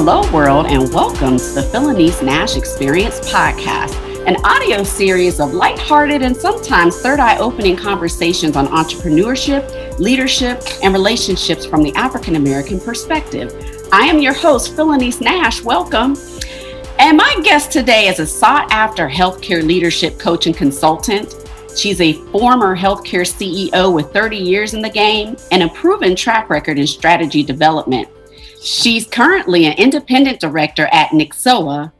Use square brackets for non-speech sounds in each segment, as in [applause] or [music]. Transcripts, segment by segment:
Hello, world, and welcome to the Phylanice Nashe Experience podcast, an audio series of lighthearted and sometimes third eye opening conversations on entrepreneurship, leadership, and relationships from the African American perspective. I am your host, Phylanice Nashe. Welcome. And my guest today is a sought after healthcare leadership coach and consultant. She's a former healthcare CEO with 30 years in the game and a proven track record in strategy development. She's currently an independent director at Nixoa,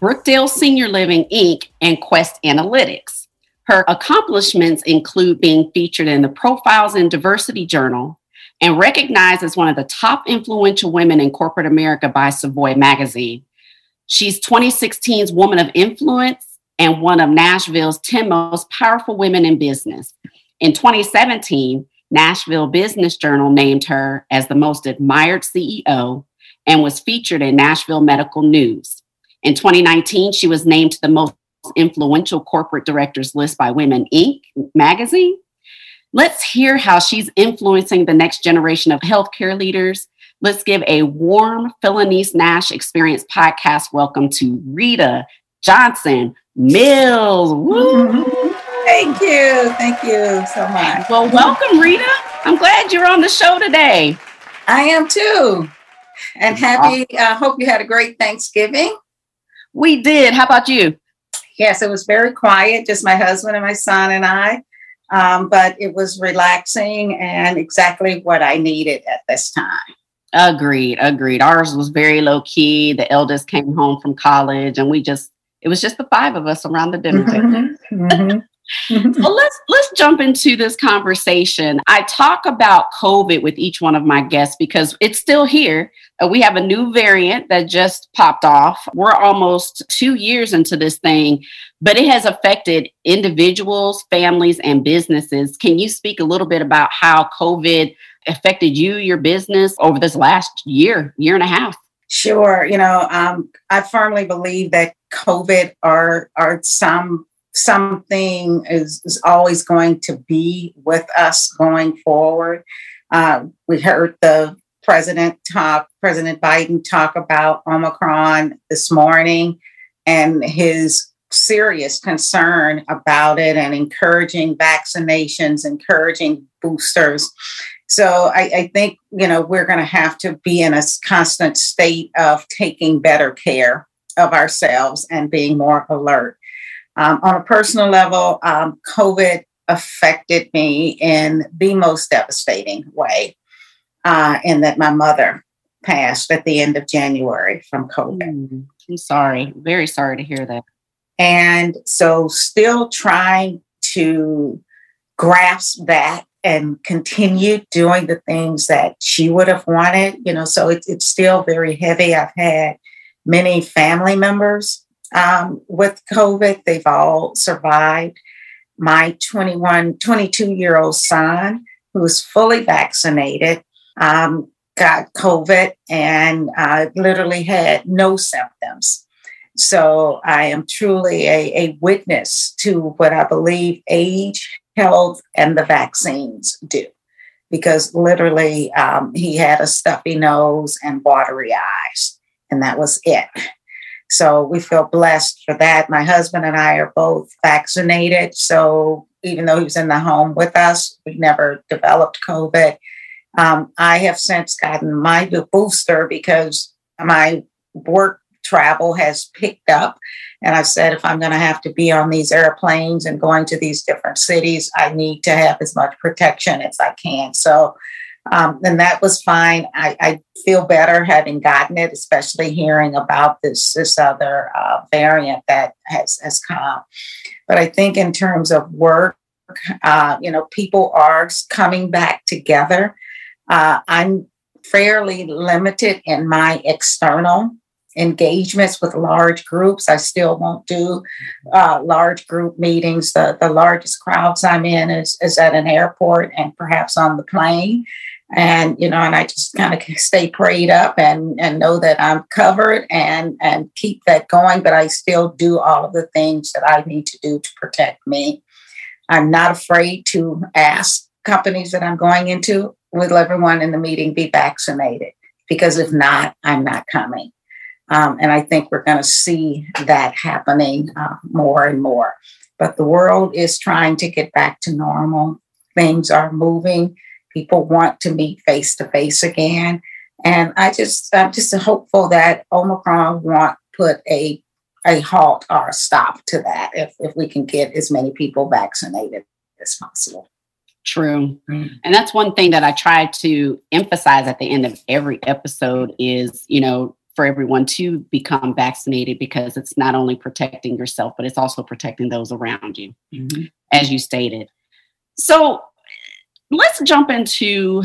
Brookdale Senior Living Inc., and Quest Analytics. Her accomplishments include being featured in the Profiles in Diversity Journal and recognized as one of the top influential women in corporate America by Savoy Magazine. She's 2016's Woman of Influence and one of Nashville's 10 most powerful women in business. In 2017, Nashville Business Journal named her as the most admired CEO and was featured in Nashville Medical News. In 2019, she was named to the most influential corporate directors list by Women Inc. magazine. Let's hear how she's influencing the next generation of healthcare leaders. Let's give a warm Phylanice Nashe Experience podcast welcome to Rita Johnson Mills. Woo! Thank you. Thank you so much. Well, welcome, Rita. I'm glad you're on the show today. I am too. And happy, I uh, hope you had a great Thanksgiving. We did. How about you? Yes, it was very quiet, just my husband and my son and I. Um, but it was relaxing and exactly what I needed at this time. Agreed, agreed. Ours was very low key. The eldest came home from college, and we just, it was just the five of us around the dinner table. Mm-hmm. mm-hmm. Well, let's let's jump into this conversation. I talk about COVID with each one of my guests because it's still here. Uh, we have a new variant that just popped off. We're almost two years into this thing, but it has affected individuals, families, and businesses. Can you speak a little bit about how COVID affected you, your business over this last year, year and a half? Sure. You know, um, I firmly believe that COVID or or some something is, is always going to be with us going forward. Uh, we heard the president talk, President Biden talk about Omicron this morning and his serious concern about it and encouraging vaccinations, encouraging boosters. So I, I think, you know, we're going to have to be in a constant state of taking better care of ourselves and being more alert. Um, on a personal level, um, COVID affected me in the most devastating way, uh, in that my mother passed at the end of January from COVID. Mm, I'm sorry, very sorry to hear that. And so, still trying to grasp that and continue doing the things that she would have wanted, you know, so it, it's still very heavy. I've had many family members um, with COVID. They've all survived. My 21, 22 year old son, who was fully vaccinated, um, got COVID and uh, literally had no symptoms. So I am truly a, a witness to what I believe age, health, and the vaccines do. Because literally, um, he had a stuffy nose and watery eyes, and that was it. So we feel blessed for that. My husband and I are both vaccinated. So even though he was in the home with us, we never developed COVID. Um, I have since gotten my booster because my work travel has picked up. And I said, if I'm going to have to be on these airplanes and going to these different cities, I need to have as much protection as I can. So um, and that was fine. I, I, feel better having gotten it, especially hearing about this this other uh, variant that has has come. But I think in terms of work, uh, you know, people are coming back together. Uh, I'm fairly limited in my external engagements with large groups. I still won't do uh, large group meetings. The, the largest crowds I'm in is, is at an airport and perhaps on the plane and you know and i just kind of [laughs] stay prayed up and and know that i'm covered and and keep that going but i still do all of the things that i need to do to protect me i'm not afraid to ask companies that i'm going into will everyone in the meeting be vaccinated because if not, I'm not coming. Um, and I think we're going to see that happening uh, more and more. But the world is trying to get back to normal. Things are moving. People want to meet face to face again. And I just, I'm just hopeful that Omicron won't put a a halt or a stop to that if, if we can get as many people vaccinated as possible. True. Mm. And that's one thing that I try to emphasize at the end of every episode is, you know, for everyone to become vaccinated because it's not only protecting yourself, but it's also protecting those around you, mm-hmm. as you stated. So let's jump into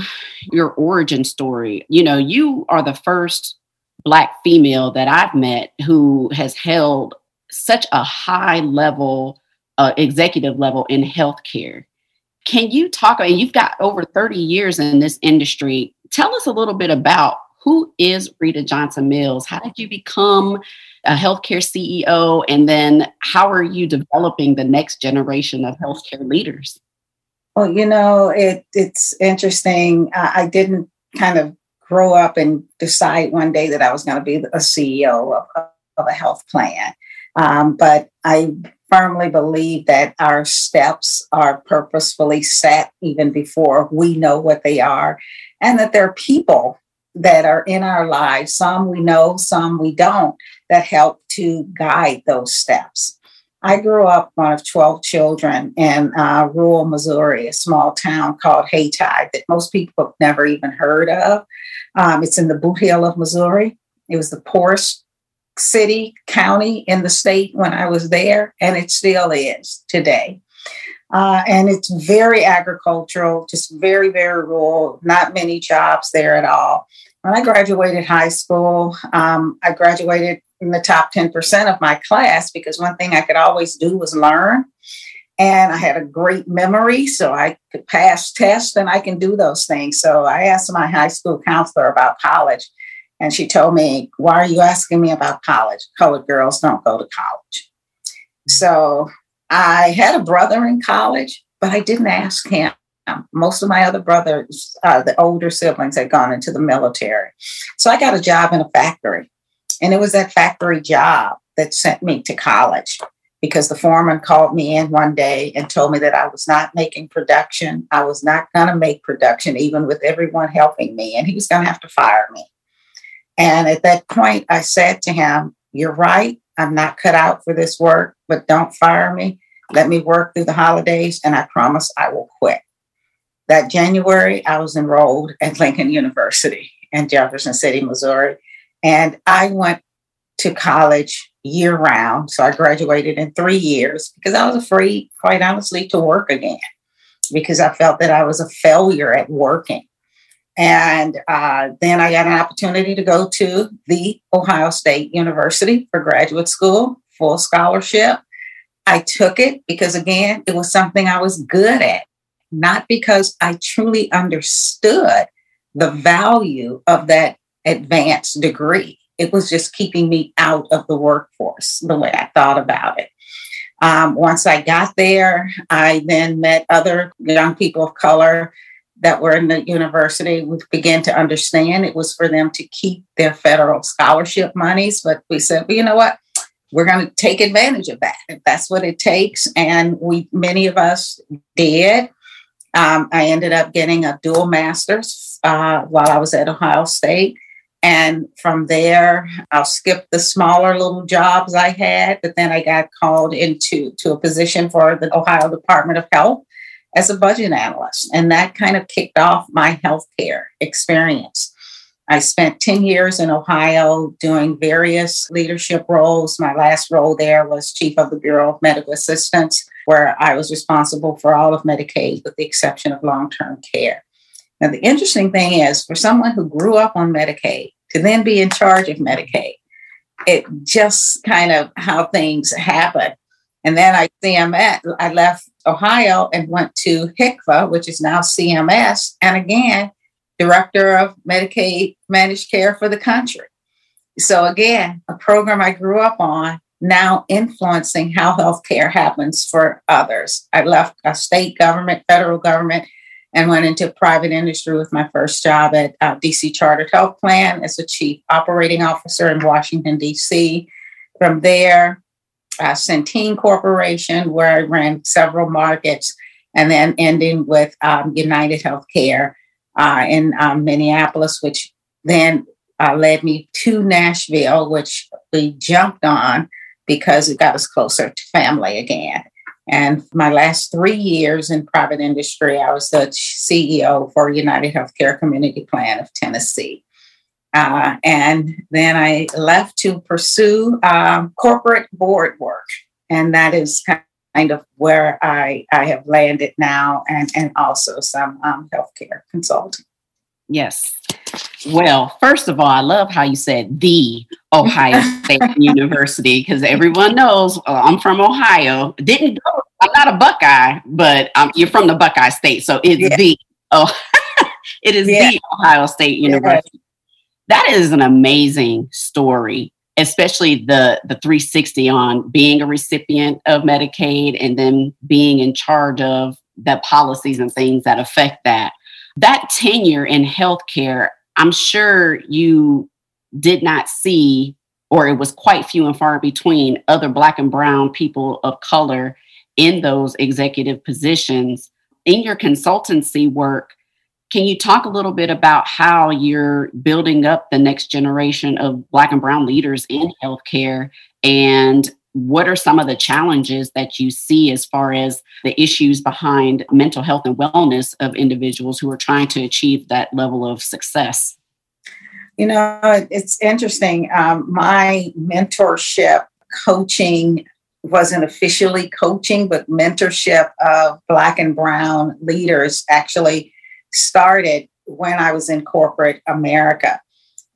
your origin story. You know, you are the first Black female that I've met who has held such a high level, uh, executive level in healthcare. Can you talk? And you've got over 30 years in this industry. Tell us a little bit about who is Rita Johnson Mills? How did you become a healthcare CEO? And then how are you developing the next generation of healthcare leaders? Well, you know, it, it's interesting. I, I didn't kind of grow up and decide one day that I was going to be a CEO of, of a health plan. Um, but I firmly believe that our steps are purposefully set even before we know what they are, and that there are people that are in our lives, some we know, some we don't, that help to guide those steps. I grew up one of 12 children in uh, rural Missouri, a small town called Hayti that most people have never even heard of. Um, it's in the boot heel of Missouri. It was the poorest city, county in the state when I was there, and it still is today. Uh, and it's very agricultural, just very, very rural, not many jobs there at all. When I graduated high school, um, I graduated in the top 10% of my class because one thing I could always do was learn. And I had a great memory, so I could pass tests and I can do those things. So I asked my high school counselor about college, and she told me, Why are you asking me about college? Colored girls don't go to college. So I had a brother in college, but I didn't ask him. Most of my other brothers, uh, the older siblings, had gone into the military. So I got a job in a factory. And it was that factory job that sent me to college because the foreman called me in one day and told me that I was not making production. I was not going to make production, even with everyone helping me, and he was going to have to fire me. And at that point, I said to him, You're right. I'm not cut out for this work, but don't fire me. Let me work through the holidays, and I promise I will quit. That January, I was enrolled at Lincoln University in Jefferson City, Missouri. And I went to college year round. So I graduated in three years because I was afraid, quite honestly, to work again because I felt that I was a failure at working. And uh, then I got an opportunity to go to the Ohio State University for graduate school, full scholarship. I took it because, again, it was something I was good at, not because I truly understood the value of that advanced degree. It was just keeping me out of the workforce, the way I thought about it. Um, once I got there, I then met other young people of color that were in the university. We began to understand it was for them to keep their federal scholarship monies. But we said, well, you know what? We're going to take advantage of that if that's what it takes. And we, many of us did. Um, I ended up getting a dual master's uh, while I was at Ohio State. And from there, I'll skip the smaller little jobs I had, but then I got called into to a position for the Ohio Department of Health as a budget analyst. And that kind of kicked off my healthcare experience. I spent 10 years in Ohio doing various leadership roles. My last role there was chief of the Bureau of Medical Assistance, where I was responsible for all of Medicaid with the exception of long term care. Now, the interesting thing is for someone who grew up on Medicaid, to then be in charge of Medicaid. It just kind of how things happen. And then I CMS, I left Ohio and went to HCFA, which is now CMS, and again, director of Medicaid managed care for the country. So again, a program I grew up on now influencing how healthcare happens for others. I left a state government, federal government, and went into private industry with my first job at uh, DC Chartered Health Plan as a chief operating officer in Washington, DC. From there, uh, Centene Corporation, where I ran several markets, and then ending with um, United Healthcare uh, in um, Minneapolis, which then uh, led me to Nashville, which we jumped on because it got us closer to family again. And my last three years in private industry, I was the CEO for United Healthcare Community Plan of Tennessee. Uh, and then I left to pursue um, corporate board work. And that is kind of where I, I have landed now, and, and also some um, healthcare consulting. Yes. Well, first of all, I love how you said the Ohio [laughs] State University because everyone knows uh, I'm from Ohio. Didn't go. I'm not a Buckeye, but um, you're from the Buckeye State, so it's yeah. the oh, [laughs] it is yeah. the Ohio State University. Yeah. That is an amazing story, especially the the 360 on being a recipient of Medicaid and then being in charge of the policies and things that affect that. That tenure in healthcare, I'm sure you did not see, or it was quite few and far between other Black and Brown people of color in those executive positions. In your consultancy work, can you talk a little bit about how you're building up the next generation of Black and Brown leaders in healthcare and what are some of the challenges that you see as far as the issues behind mental health and wellness of individuals who are trying to achieve that level of success? You know, it's interesting. Um, my mentorship coaching wasn't officially coaching, but mentorship of Black and Brown leaders actually started when I was in corporate America.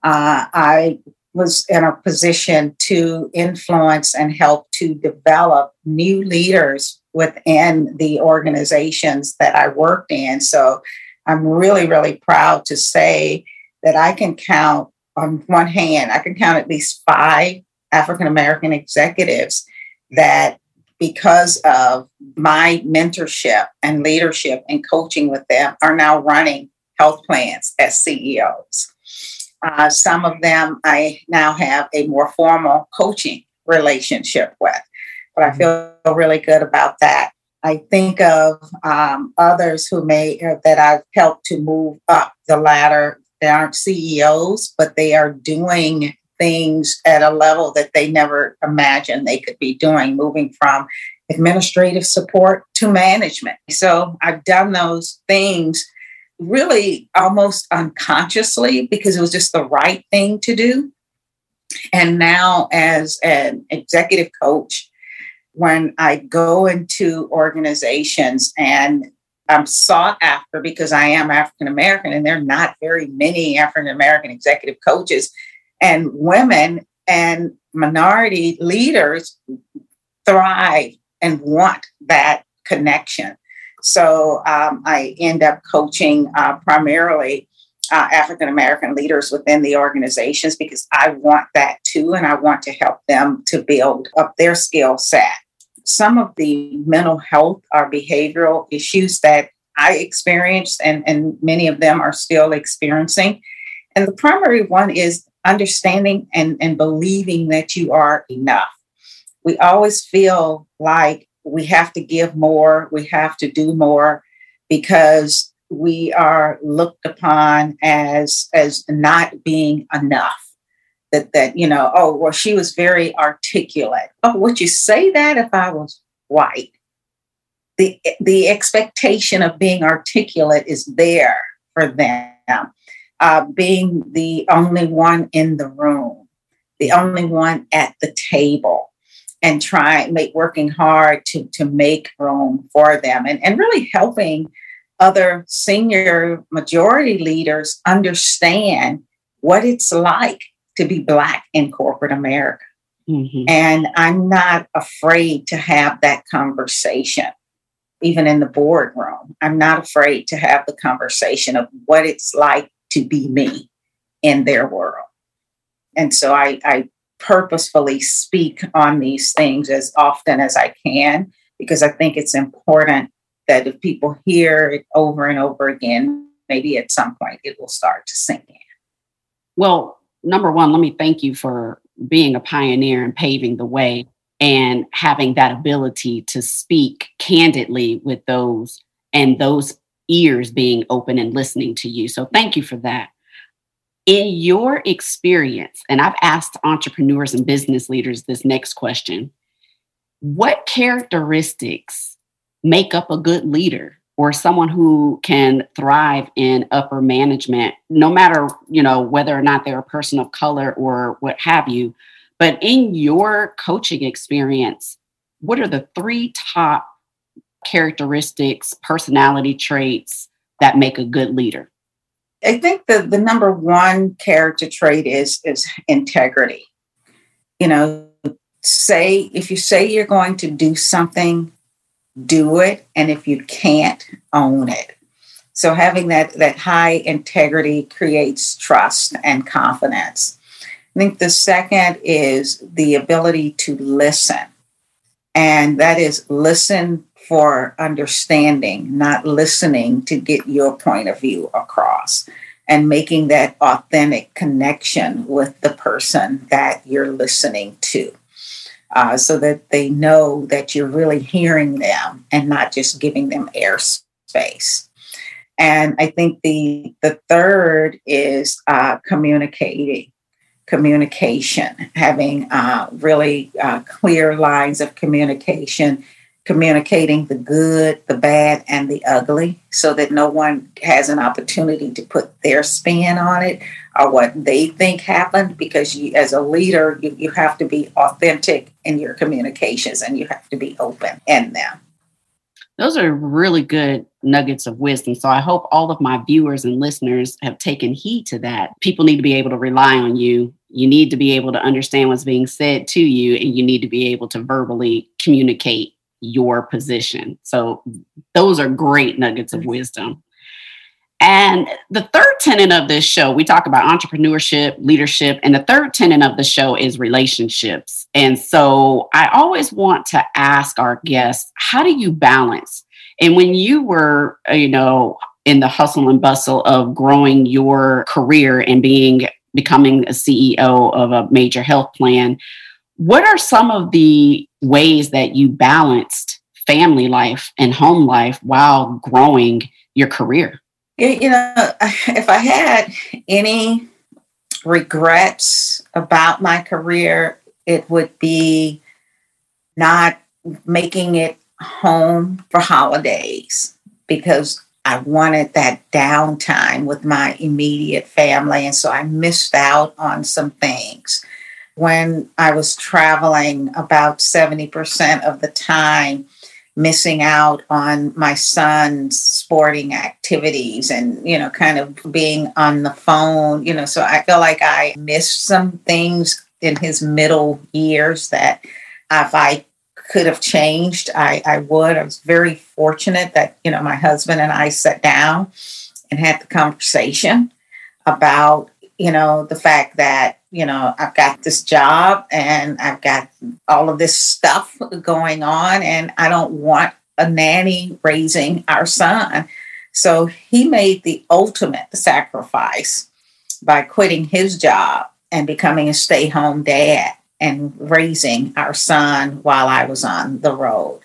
Uh, I was in a position to influence and help to develop new leaders within the organizations that I worked in. So I'm really, really proud to say that I can count on one hand, I can count at least five African American executives that, because of my mentorship and leadership and coaching with them, are now running health plans as CEOs. Uh, some of them I now have a more formal coaching relationship with, but I mm-hmm. feel really good about that. I think of um, others who may uh, that I've helped to move up the ladder. They aren't CEOs, but they are doing things at a level that they never imagined they could be doing, moving from administrative support to management. So I've done those things really almost unconsciously because it was just the right thing to do. And now, as an executive coach, when I go into organizations and I'm sought after because I am African American, and there are not very many African American executive coaches, and women and minority leaders thrive and want that connection. So um, I end up coaching uh, primarily uh, African American leaders within the organizations because I want that too, and I want to help them to build up their skill set. Some of the mental health or behavioral issues that I experienced, and, and many of them are still experiencing. And the primary one is understanding and, and believing that you are enough. We always feel like we have to give more, we have to do more because we are looked upon as as not being enough. That that you know, oh well, she was very articulate. Oh, would you say that if I was white? The the expectation of being articulate is there for them. Uh, being the only one in the room, the only one at the table and try make working hard to to make room for them and, and really helping other senior majority leaders understand what it's like to be black in corporate america mm-hmm. and i'm not afraid to have that conversation even in the boardroom i'm not afraid to have the conversation of what it's like to be me in their world and so I, I purposefully speak on these things as often as I can because I think it's important that if people hear it over and over again, maybe at some point it will start to sink in. Well, number one, let me thank you for being a pioneer and paving the way and having that ability to speak candidly with those and those ears being open and listening to you. So thank you for that. In your experience, and I've asked entrepreneurs and business leaders this next question what characteristics make up a good leader or someone who can thrive in upper management no matter you know whether or not they're a person of color or what have you but in your coaching experience what are the three top characteristics personality traits that make a good leader? I think the, the number one character trait is is integrity. You know say if you say you're going to do something do it and if you can't own it. So having that that high integrity creates trust and confidence. I think the second is the ability to listen. And that is listen for understanding not listening to get your point of view across and making that authentic connection with the person that you're listening to uh, so that they know that you're really hearing them and not just giving them airspace. And I think the the third is uh, communicating, communication, having uh, really uh, clear lines of communication, communicating the good, the bad, and the ugly, so that no one has an opportunity to put their spin on it or what they think happened because you, as a leader you, you have to be authentic in your communications and you have to be open in them those are really good nuggets of wisdom. So I hope all of my viewers and listeners have taken heed to that. People need to be able to rely on you. You need to be able to understand what's being said to you, and you need to be able to verbally communicate your position. So those are great nuggets of wisdom. And the third tenet of this show, we talk about entrepreneurship, leadership, and the third tenet of the show is relationships. And so I always want to ask our guests, how do you balance? And when you were, uh, you know, in the hustle and bustle of growing your career and being becoming a CEO of a major health plan, what are some of the ways that you balanced family life and home life while growing your career? You know, [laughs] if I had any regrets about my career, it would be not making it home for holidays because I wanted that downtime with my immediate family. And so I missed out on some things. When I was traveling about 70% of the time, missing out on my son's sporting activities and you know kind of being on the phone you know so i feel like i missed some things in his middle years that if i could have changed i i would. I was very fortunate that you know my husband and i sat down and had the conversation about you know the fact that you know, I've got this job and I've got all of this stuff going on, and I don't want a nanny raising our son. So he made the ultimate sacrifice by quitting his job and becoming a stay home dad and raising our son while I was on the road.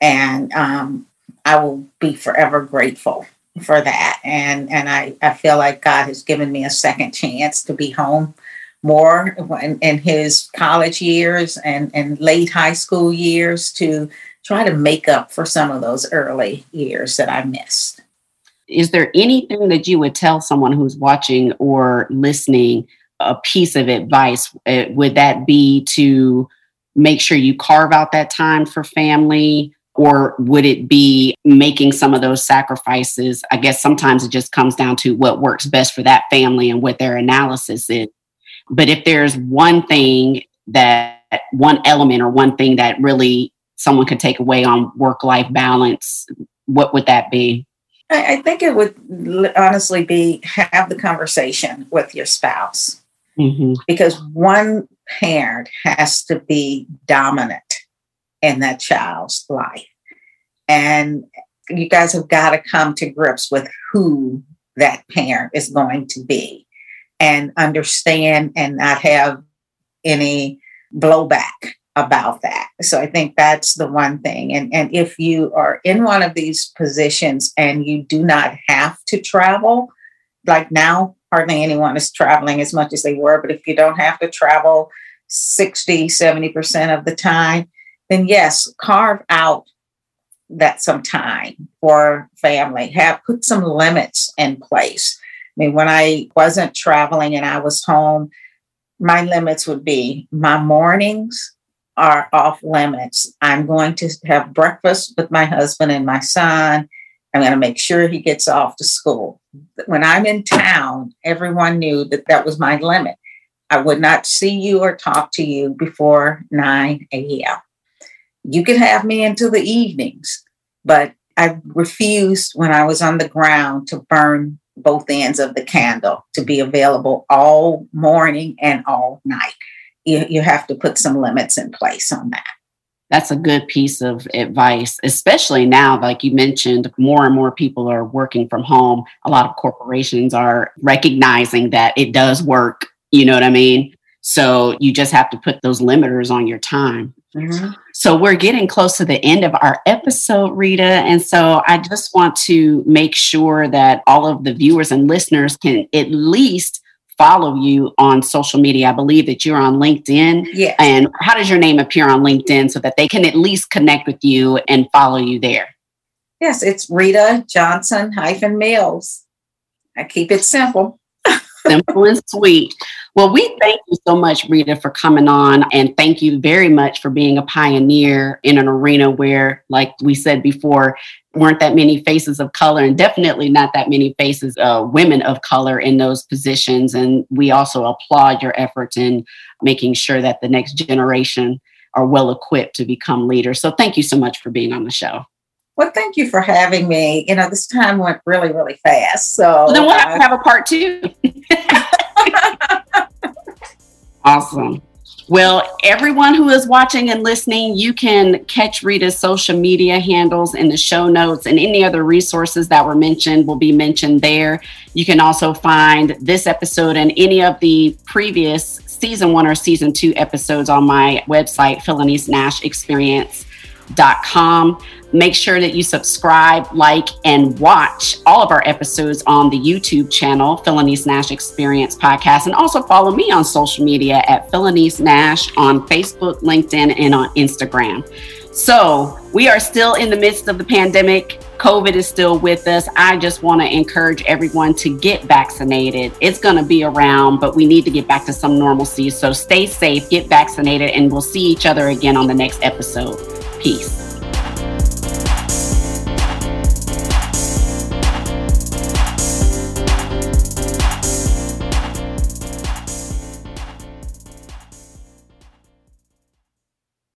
And um, I will be forever grateful for that. And, and I, I feel like God has given me a second chance to be home more in, in his college years and, and late high school years to try to make up for some of those early years that I missed. Is there anything that you would tell someone who's watching or listening a piece of advice? Uh, would that be to make sure you carve out that time for family? Or would it be making some of those sacrifices? I guess sometimes it just comes down to what works best for that family and what their analysis is. But if there's one thing that one element or one thing that really someone could take away on work life balance, what would that be? I, think it would honestly be have the conversation with your spouse mm-hmm. because one parent has to be dominant in that child's life. And you guys have got to come to grips with who that parent is going to be and understand and not have any blowback about that. So I think that's the one thing. And, and if you are in one of these positions and you do not have to travel, like now, hardly anyone is traveling as much as they were, but if you don't have to travel 60, 70% of the time, then yes, carve out that some time for family. Have put some limits in place. I mean, when I wasn't traveling and I was home, my limits would be my mornings are off limits. I'm going to have breakfast with my husband and my son. I'm going to make sure he gets off to school. When I'm in town, everyone knew that that was my limit. I would not see you or talk to you before 9 a.m. You could have me into the evenings, but I refused when I was on the ground to burn both ends of the candle to be available all morning and all night. You, you have to put some limits in place on that. That's a good piece of advice, especially now, like you mentioned, more and more people are working from home. A lot of corporations are recognizing that it does work. You know what I mean? So you just have to put those limiters on your time. Mm-hmm. So we're getting close to the end of our episode, Rita. And so I just want to make sure that all of the viewers and listeners can at least follow you on social media. I believe that you're on LinkedIn. Yeah. And how does your name appear on LinkedIn so that they can at least connect with you and follow you there? Yes, it's Rita Johnson hyphen Mills. I keep it simple. Simple and sweet. Well, we thank you so much, Rita, for coming on. And thank you very much for being a pioneer in an arena where, like we said before, weren't that many faces of color and definitely not that many faces uh, women of color in those positions and we also applaud your efforts in making sure that the next generation are well equipped to become leaders so thank you so much for being on the show well thank you for having me you know this time went really really fast so well, then we'll have to uh, have a part two [laughs] Awesome. Well, everyone who is watching and listening, you can catch Rita's social media handles in the show notes, and any other resources that were mentioned will be mentioned there. You can also find this episode and any of the previous season one or season two episodes on my website, Phylanice Nashe Experience.com. Make sure that you subscribe, like, and watch all of our episodes on the YouTube channel, Phylanice Nashe Experience Podcast, and also follow me on social media at Phylanice Nashe on Facebook, LinkedIn, and on Instagram. So, we are still in the midst of the pandemic. COVID is still with us. I just want to encourage everyone to get vaccinated. It's going to be around, but we need to get back to some normalcy. So, stay safe, get vaccinated, and we'll see each other again on the next episode. Peace.